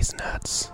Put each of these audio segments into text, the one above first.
These nuts.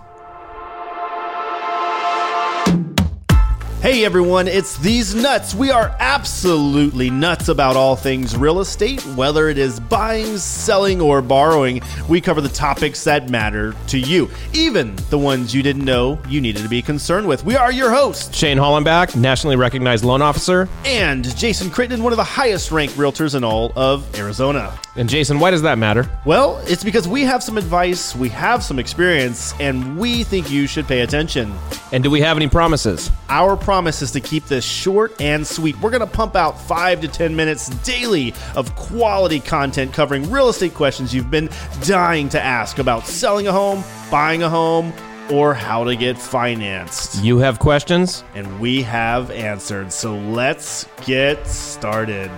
Hey everyone, it's These Nuts. We are absolutely nuts about all things real estate, whether it is buying, selling, or borrowing. We cover the topics that matter to you, even the ones you didn't know you needed to be concerned with. We are your hosts, Shane Hollenbach, nationally recognized loan officer. and Jason Crittenden, one of the highest ranked realtors in all of Arizona. And Jason, why does that matter? Well, it's because we have some advice, we have some experience, and we think you should pay attention. And do we have any promises? Our promise is to keep this short and sweet. We're going to pump out five to 10 minutes daily of quality content covering real estate questions you've been dying to ask about selling a home, buying a home, or how to get financed. You have questions? And we have answered. So let's get started.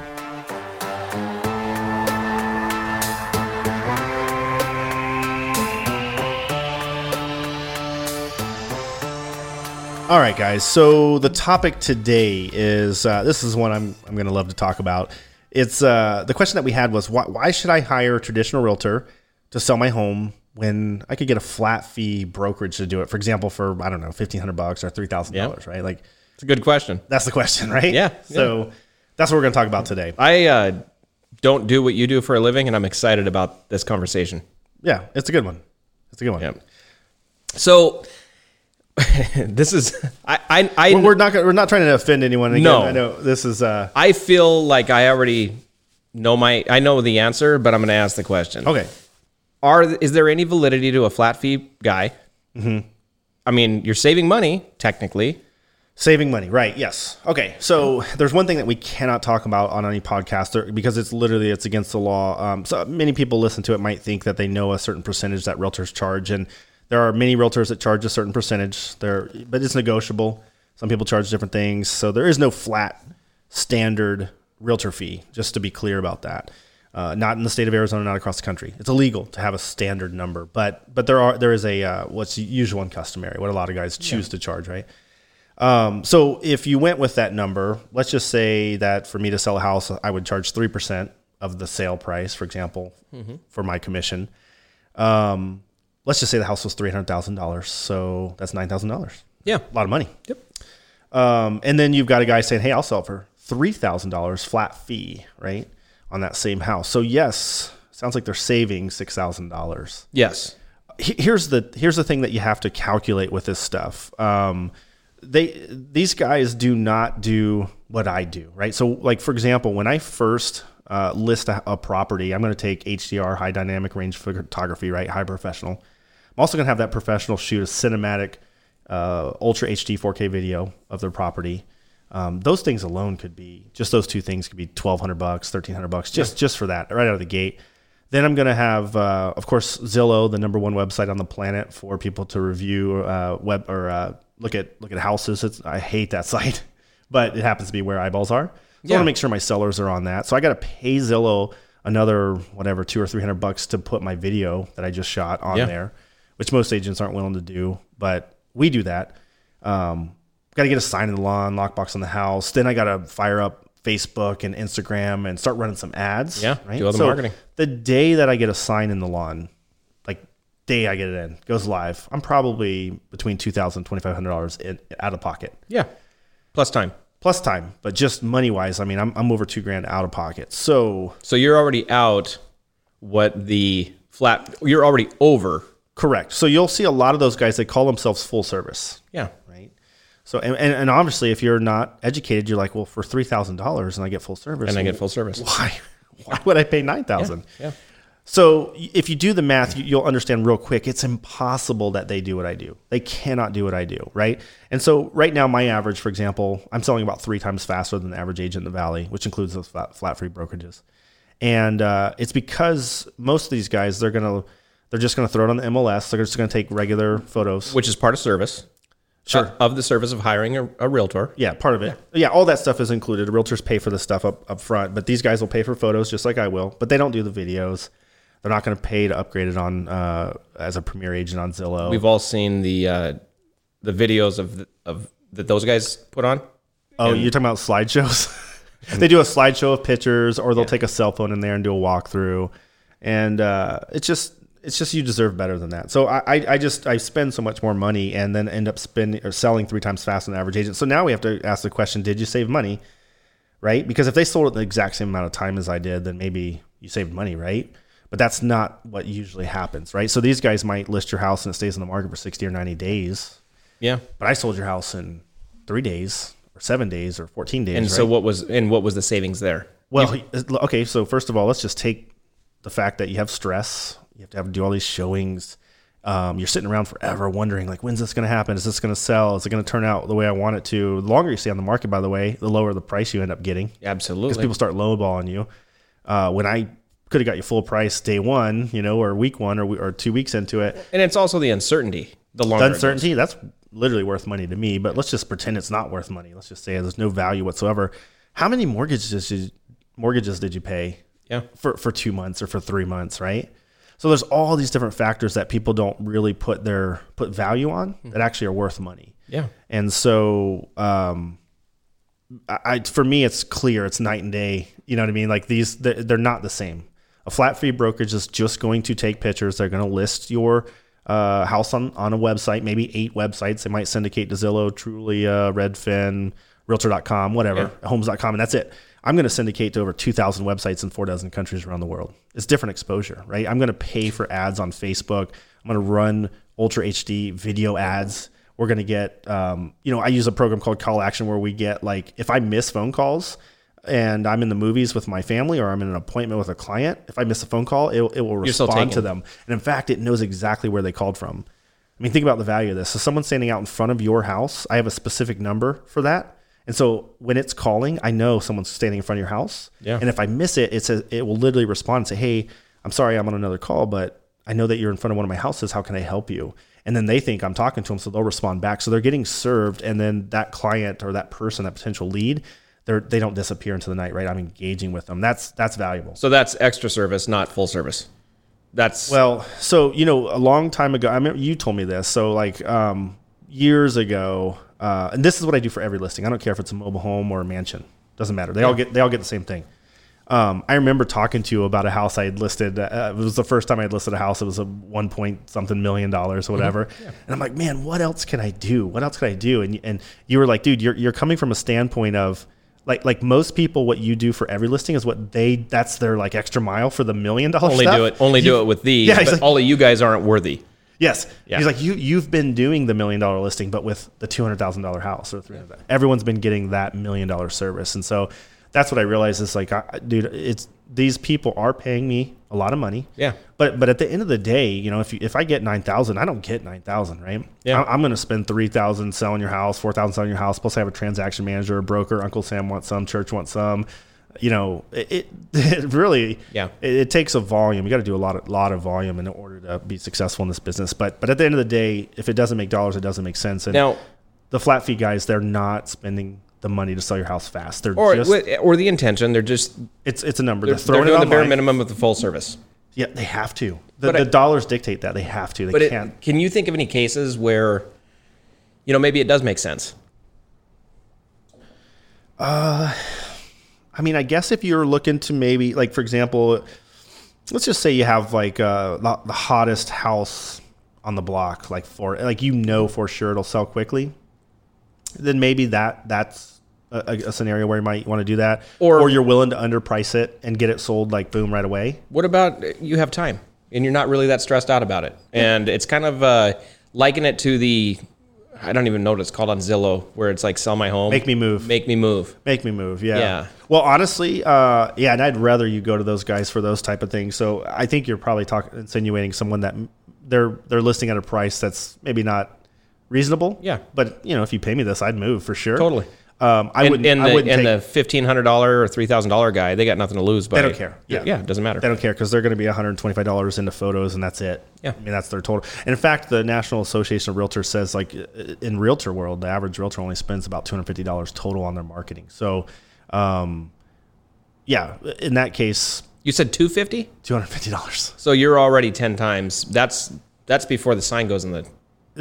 All right, guys. So the topic today is uh, this is one I'm I'm going to love to talk about. It's uh, the question that we had was why, why should I hire a traditional realtor to sell my home when I could get a flat fee brokerage to do it? For example, for I don't know, fifteen hundred bucks or three thousand dollars, right? Like It's a good question. that's the question, right? Yeah, So that's what we're going to talk about today. I uh, don't do what you do for a living, and I'm excited about this conversation. Yeah, it's a good one. It's a good one. Yeah. So, this is I I I, We're, we're not gonna, we're not trying to offend anyone. Again, No. I know this is uh I feel like I already know my I know the answer, but I'm going to ask the question. okay. Are is there any validity to a flat fee guy? Mm-hmm. I mean, you're saving money technically. Saving money, right? Yes. Okay. So there's one thing that we cannot talk about on any podcast because it's literally it's against the law. Um, so many people listen to it might think that they know a certain percentage that realtors charge, and there are many realtors that charge a certain percentage. There, but it's negotiable. Some people charge different things, so there is no flat standard realtor fee. Just to be clear about that. Uh, not in the state of Arizona, not across the country. It's illegal to have a standard number, but but there are there is a uh, what's usual and customary, what a lot of guys choose to charge, right? Um, so if you went with that number, let's just say that for me to sell a house, I would charge 3% of the sale price, for example, for my commission. Um, let's just say the house was $300,000. So that's $9,000. Yeah. A lot of money. Yep. Um, and then you've got a guy saying, Hey, I'll sell it for $3,000 flat fee, right? On that same house. So yes, sounds like they're saving $6,000 Yes. here's the here's the thing that you have to calculate with this stuff. Um, they these guys do not do what I do, right? So, like for example, when I first uh, list a, a property, I'm going to take HDR, high dynamic range photography, right? High professional. I'm also going to have that professional shoot a cinematic, uh, ultra HD 4K video of their property. Um, those things alone could be just those two things could be 1200 bucks, 1300 bucks just just for that right out of the gate. Then I'm going to have, uh, of course, Zillow, the number one website on the planet for people to review uh, web or uh, look at look at houses. It's, I hate that site, but it happens to be where eyeballs are. So I want to make sure my sellers are on that. So I got to pay Zillow another whatever two or three hundred bucks to put my video that I just shot on Yeah. there, which most agents aren't willing to do, but we do that. Um, got to get a sign in the lawn, lockbox on the house. Then I got to fire up Facebook and Instagram and start running some ads. Yeah, right. do all the So marketing. The day that I get a sign in the lawn, like day I get it in, goes live, I'm probably between two thousand twenty five hundred dollars out of pocket Yeah. Plus time. plus time, but just money wise, I mean, I'm, I'm over two grand out of pocket. So So you're already out what the flat you're already over. Correct. So you'll see a lot of those guys. They call themselves full service. Yeah. right? So and, and, and obviously, if you're not educated, you're like, well, for three thousand dollars and I get full service, And I get full service. Why? Why would I pay nine thousand? Yeah. So if you do the math, you- you'll understand real quick. It's impossible that they do what I do. They cannot do what I do, right? And so right now, my average, for example, I'm selling about three times faster than the average agent in the valley, which includes those flat, flat free brokerages. And uh, it's because most of these guys, they're gonna, they're just gonna throw it on the MLS. They're just gonna take regular photos. Which is part of service. Sure. uh, of the service of hiring a, a realtor. Yeah, part of it. Yeah. all that stuff is included. Realtors pay for the stuff up, up front, but these guys will pay for photos just like I will, but they don't do the videos. They're not going to pay to upgrade it on uh, as a premier agent on Zillow. We've all seen the uh, the videos of the, of that those guys put on. oh, you're talking about slideshows? they do a slideshow of pictures, or they'll take a cell phone in there and do a walkthrough, and uh, it's just it's just you deserve better than that. So I, I, just I spend so much more money and then end up spending or selling three times faster than the average agent. So now we have to ask the question: Did you save money? Right? Because if they sold it the exact same amount of time as I did, then maybe you saved money, right? But that's not what usually happens, right? So these guys might list your house and it stays in the market for sixty or ninety days, Yeah. but I sold your house in three days or seven days or fourteen days. And right? so what was and what was the savings there? Well, okay. So first of all, let's just take the fact that you have stress. You have to have to do all these showings. Um, you're sitting around forever wondering, like, when's this going to happen? Is this going to sell? Is it going to turn out the way I want it to? The longer you stay on the market, by the way, the lower the price you end up getting Absolutely. because people start lowballing you. Uh, when I could have got you full price day one, you know, or week one, or we- or two weeks into it, and it's also the uncertainty. The longer the uncertainty that's literally worth money to me but let's just pretend it's not worth money let's just say there's no value whatsoever how many mortgages did you, mortgages did you pay Yeah. for, for two months or for three months right so there's all these different factors that people don't really put their put value on that actually are worth money. Yeah. and so um I, I for me it's clear it's night and day you know what i mean? Like these they're, they're not the same. A flat fee brokerage is just going to take pictures. They're going to list your uh, house on, on a website maybe eight websites. They might syndicate to zillow trulia redfin realtor.com whatever homes.com and that's it i'm going to syndicate to over 2000 websites in four dozen countries around the world. It's different exposure right? I'm going to pay for ads on facebook. I'm going to run ultra hd video ads. We're going to get um, you know i use a program called call action where we get like if i miss phone calls and i'm in the movies with my family or i'm in an appointment with a client if i miss a phone call it, it will respond to them. And in fact it knows exactly where they called from. I mean think about the value of this. So someone's standing out in front of your house i have a specific number for that and so when it's calling i know someone's standing in front of your house Yeah. and if i miss it it says it will literally respond and say hey i'm sorry i'm on another call but I know that you're in front of one of my houses. How can I help you? And then they think I'm talking to them, so they'll respond back. So they're getting served, and then that client or that person, that potential lead, they're they don't disappear into the night, right? I'm engaging with them. That's that's valuable. So that's extra service, not full service. That's Well, so you know, a long time ago, I mean, you told me this. So like um, years ago, uh, and this is what I do for every listing. I don't care if it's a mobile home or a mansion. Doesn't matter. They all get they all get the same thing. Um, I remember talking to you about a house I had listed. Uh, it was the first time I had listed a house. It was a one point something million dollars or whatever. And I'm like, man, what else can I do? What else can I do? And and you were like, dude, you're you're coming from a standpoint of like like most people, what you do for every listing is what they that's their like extra mile for the million dollar only stuff. do it only do it with these. Yeah, but like- all of you guys aren't worthy. Yes. Yeah. He's like, you, you've been doing the million dollar listing, but with the $200,000 house or 300 Everyone's been getting that million dollar service. And so that's what I realized is like, I, dude, it's these people are paying me a lot of money. Yeah. But, but at the end of the day, you know, if you, if I get 9,000, I don't get 9,000, right? Yeah. I, am going to spend 3,000 selling your house, 4,000 selling your house. Plus I have a transaction manager, a broker, Uncle Sam wants some, church wants some, you know, it, it, really, Yeah. it, it takes a volume. You got to do a lot of lot of volume in order to be successful in this business. But but at the end of the day, if it doesn't make dollars, it doesn't make sense. And Now the flat fee guys, they're not spending the money to sell your house fast. They're or just or the intention, they're just it's it's a number. they're, They're, they're throwing doing it the bare minimum of the full service. Yeah, they have to. The, But I- the dollars dictate that. They have to. They But can't. it, can you think of any cases where, you know, maybe it does make sense? Uh, I mean, I guess if you're looking to maybe, like, for example, let's just say you have like uh, the, the hottest house on the block, like for like you know for sure it'll sell quickly. Then maybe that that's a, a- a scenario where you might want to do that, Or- or you're willing to underprice it and get it sold like boom right away. What about uh, you have time and you're not really that stressed out about it, and it's kind of uh, liken it to the, I don't even know what it's called on Zillow, where it's like sell my home, Make me move. make me move. Make me move. Yeah. Yeah. Well, honestly, uh, yeah, and I'd rather you go to those guys for those type of things. So I think you're probably talking insinuating someone that they're they're listing at a price that's maybe not reasonable. Yeah. But you know, if you pay me this, I'd move for sure. Totally. Um, I and, wouldn't. and I the, wouldn't and take, the fifteen hundred dollar or three thousand dollar guy, they got nothing to lose. By, they don't care. Yeah. yeah, it doesn't matter. They don't care because they're going to be $125 into photos and that's it. Yeah. I mean, that's their total. And in fact, the National Association of Realtors says like in realtor world, the average realtor only spends about $250 total on their marketing. So, um, yeah, in that case, You said two fifty, $250. so you're already ten times. That's that's before the sign goes in the.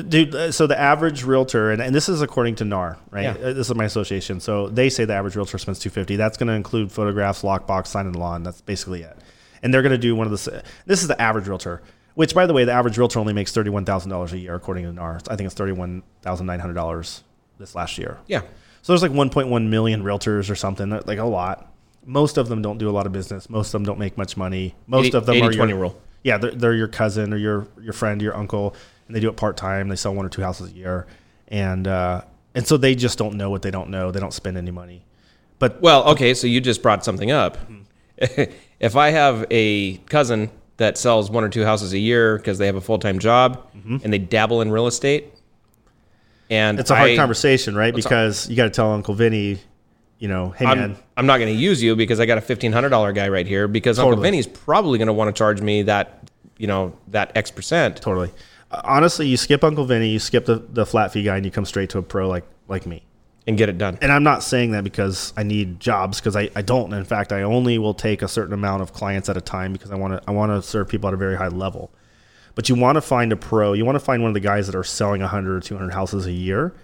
Dude, uh, so the average realtor, and, and this is according to NAR, right? Yeah. Uh, This is my association. So they say the average realtor spends 250. That's going to include photographs, lockbox, sign in the and That's basically it. And they're going to do one of the. This is the average realtor. Which, by the way, the average realtor only makes thirty-one thousand dollars a year, according to NAR. I think it's thirty-one thousand nine hundred dollars this last year. Yeah. So there's like 1.1 million realtors or something, like a lot. Most of them don't do a lot of business. Most of them don't make much money. Most 80 of them are 80-20 your, rule. Yeah, they're, they're your cousin or your your friend, your uncle, and they do it part time. They sell one or two houses a year, and uh, and so they just don't know what they don't know. They don't spend any money. But Well, okay, so you just brought something up. if I have a cousin that sells one or two houses a year because they have a full time job and they dabble in real estate, and it's a hard I- conversation, right? Because you got to tell Uncle Vinny, you know, hey man, I'm, I'm not going to use you because I got a fifteen hundred dollar guy right here because Uncle Totally. Vinny's probably going to want to charge me that you know that X percent. totally. Honestly, you skip Uncle Vinny, you skip the, the flat fee guy, and you come straight to a pro like like me. and get it done. and I'm not saying that because I need jobs because I, I don't. In fact, I only will take a certain amount of clients at a time because I want to I want to serve people at a very high level. But you want to find a pro. You want to find one of the guys that are selling 100 or 200 houses a year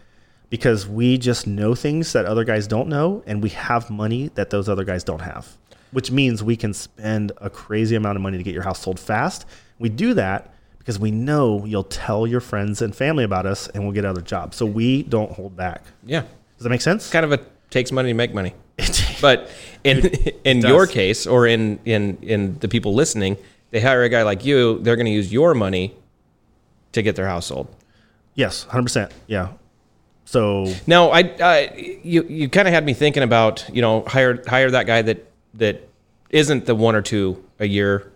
because we just know things that other guys don't know and we have money that those other guys don't have. Which means we can spend a crazy amount of money to get your house sold fast. We do that because we know you'll tell your friends and family about us and we'll get other jobs. So we don't hold back. Yeah, Does that make sense? kind of a takes money to make money. But in in your case, or in in in the people listening, they hire a guy like you. They're going to use your money to get their house sold. Yes, hundred percent. Yeah. So Now, I, I you you kind of had me thinking about you know hire hire that guy that that isn't the one or two a year.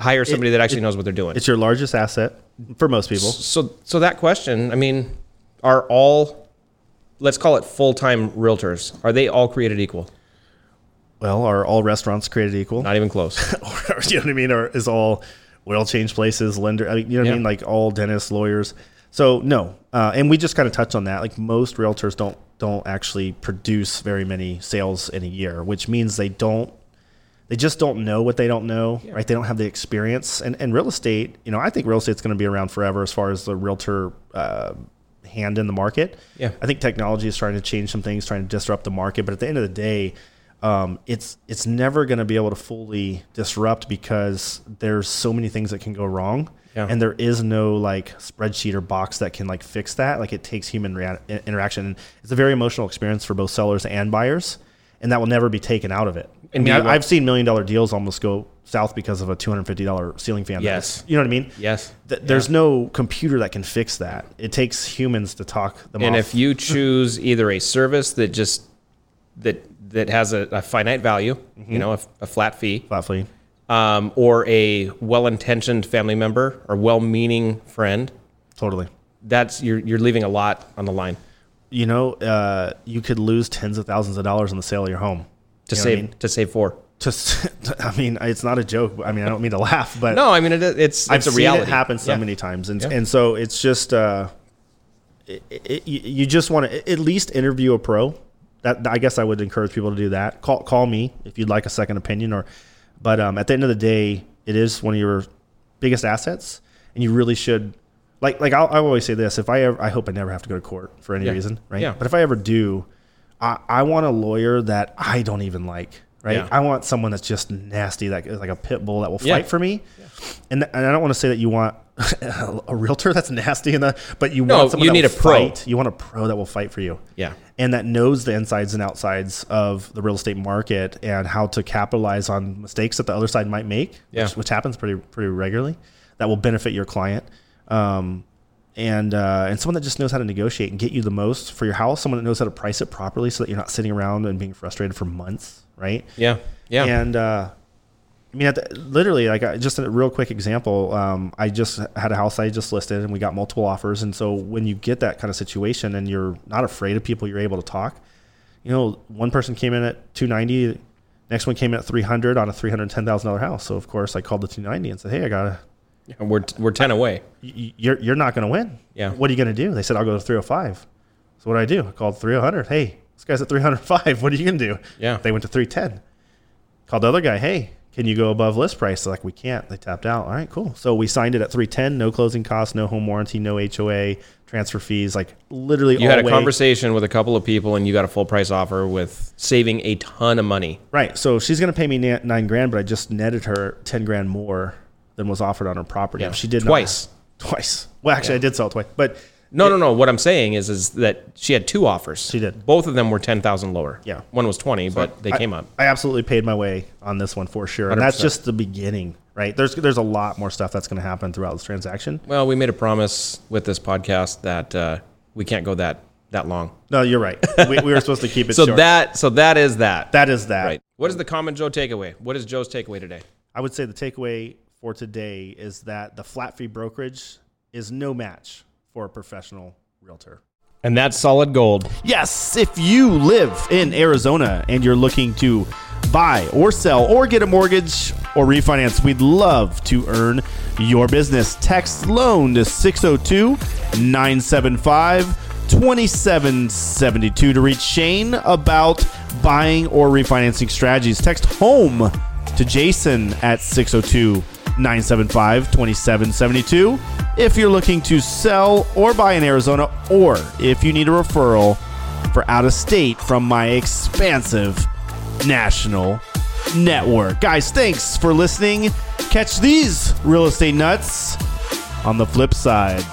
Hire somebody that actually knows what they're doing. it's your largest asset for most people. So so that question, I mean, are all let's call it full time realtors? Are they all created equal? Well, are all restaurants created equal? Not even close. or, you know what I mean? Or is all oil change places, lender? I mean, you know what I mean? Like all dentists, lawyers. So no, uh, and we just kind of touched on that. Like most realtors don't don't actually produce very many sales in a year, which means they don't. They just don't know what they don't know, right? They don't have the experience. And and real estate, you know, I think real estate's going to be around forever as far as the realtor uh, hand in the market. Yeah. I think technology is trying to change some things, trying to disrupt the market. But at the end of the day, um, it's it's never going to be able to fully disrupt because there's so many things that can go wrong, Yeah. and there is no like spreadsheet or box that can like fix that. Like it takes human rea- interaction. And it's a very emotional experience for both sellers and buyers, and that will never be taken out of it. I And mean, do you I've, I've seen million dollar deals almost go south because of a two hundred fifty dollar ceiling fan. Yes. you know what I mean. yes. Th- There's no computer that can fix that. It takes humans to talk them And off. if you choose either a service that just that that has a, a finite value, you know, a, a flat fee, flatly, um, or a well-intentioned family member or well-meaning friend, totally. that's you're you're leaving a lot on the line you know, uh, you could lose tens of thousands of dollars on the sale of your home to You know what I save mean? to save for. To, s- I mean, it's not a joke. I mean, I don't mean to laugh, but No, I mean it, it's I've it's a seen reality. it happen so Yeah. many times, and Yeah. and so it's just uh, it, it, you you just want to at least interview a pro. That I guess I would encourage people to do that. Call call me if you'd like a second opinion, or but um, at the end of the day, it is one of your biggest assets, and you really should. Like, like I'll, I always say this: if I ever, I hope I never have to go to court for any Yeah. reason, right? Yeah. But if I ever do, I, I want a lawyer that I don't even like, right? Yeah. I want someone that's just nasty, that is like a pit bull that will fight for me. And, and I don't want to say that you want a realtor that's nasty in the, but you No, want someone you that need will a pro. Fight. You want a pro that will fight for you. Yeah. And that knows the insides and outsides of the real estate market and how to capitalize on mistakes that the other side might make, Yeah. which, which happens pretty pretty regularly. That will benefit your client. Um, and uh, and someone that just knows how to negotiate and get you the most for your house. Someone that knows how to price it properly, so that you're not sitting around and being frustrated for months, right? Yeah. Yeah. And uh, I mean, at the, literally, like uh, just a real quick example. Um, I just had a house I just listed, and we got multiple offers. And so when you get that kind of situation, and you're not afraid of people, you're able to talk. You know, one person came in at 290, next one came in at 300 on a 310 thousand dollar house. So of course, I called the 290 and said, "Hey, I got a And we're we're ten away. you're you're not going to win. Yeah. What are you going to do? They said I'll go to 305. So what do I do? I called 300. Hey, this guy's at 305. What are you going to do? Yeah. They went to 310. Called the other guy. Hey, can you go above list price? They're like, we can't. They tapped out. All right, cool. So we signed it at 310. No closing costs, no home warranty, no HOA, transfer fees. Like literally, You had a way- conversation with a couple of people, and you got a full price offer with saving a ton of money. Right. So she's going to pay me nine grand, but I just netted her 10 grand more than was offered on her property. Yeah, She did twice. Not, twice. Well, actually, I did sell it twice, but No, no, no. What I'm saying is, is that she had two offers. She did. Both of them were ten thousand lower. Yeah. One was twenty, but they I- came up. I absolutely paid my way on this one for sure, and that's 100%. just the beginning, right? There's there's a lot more stuff that's going to happen throughout this transaction. Well, we made a promise with this podcast that uh, we can't go that that long. No, you're right. We, we were supposed to keep it So short. that so that is that. that is that. right. What is the common Joe takeaway? What is Joe's takeaway today? I would say the takeaway for today is that the flat fee brokerage is no match for a professional realtor. And that's solid gold. Yes, if you live in Arizona and you're looking to buy or sell or get a mortgage or refinance, we'd love to earn your business. Text loan to 602 975 2772 to reach Shane about buying or refinancing strategies. Text home to Jason at 602 975 2772 if you're looking to sell or buy in Arizona, or if you need a referral for out of state from my expansive national network. Guys, thanks for listening. Catch these real estate nuts on the flip side.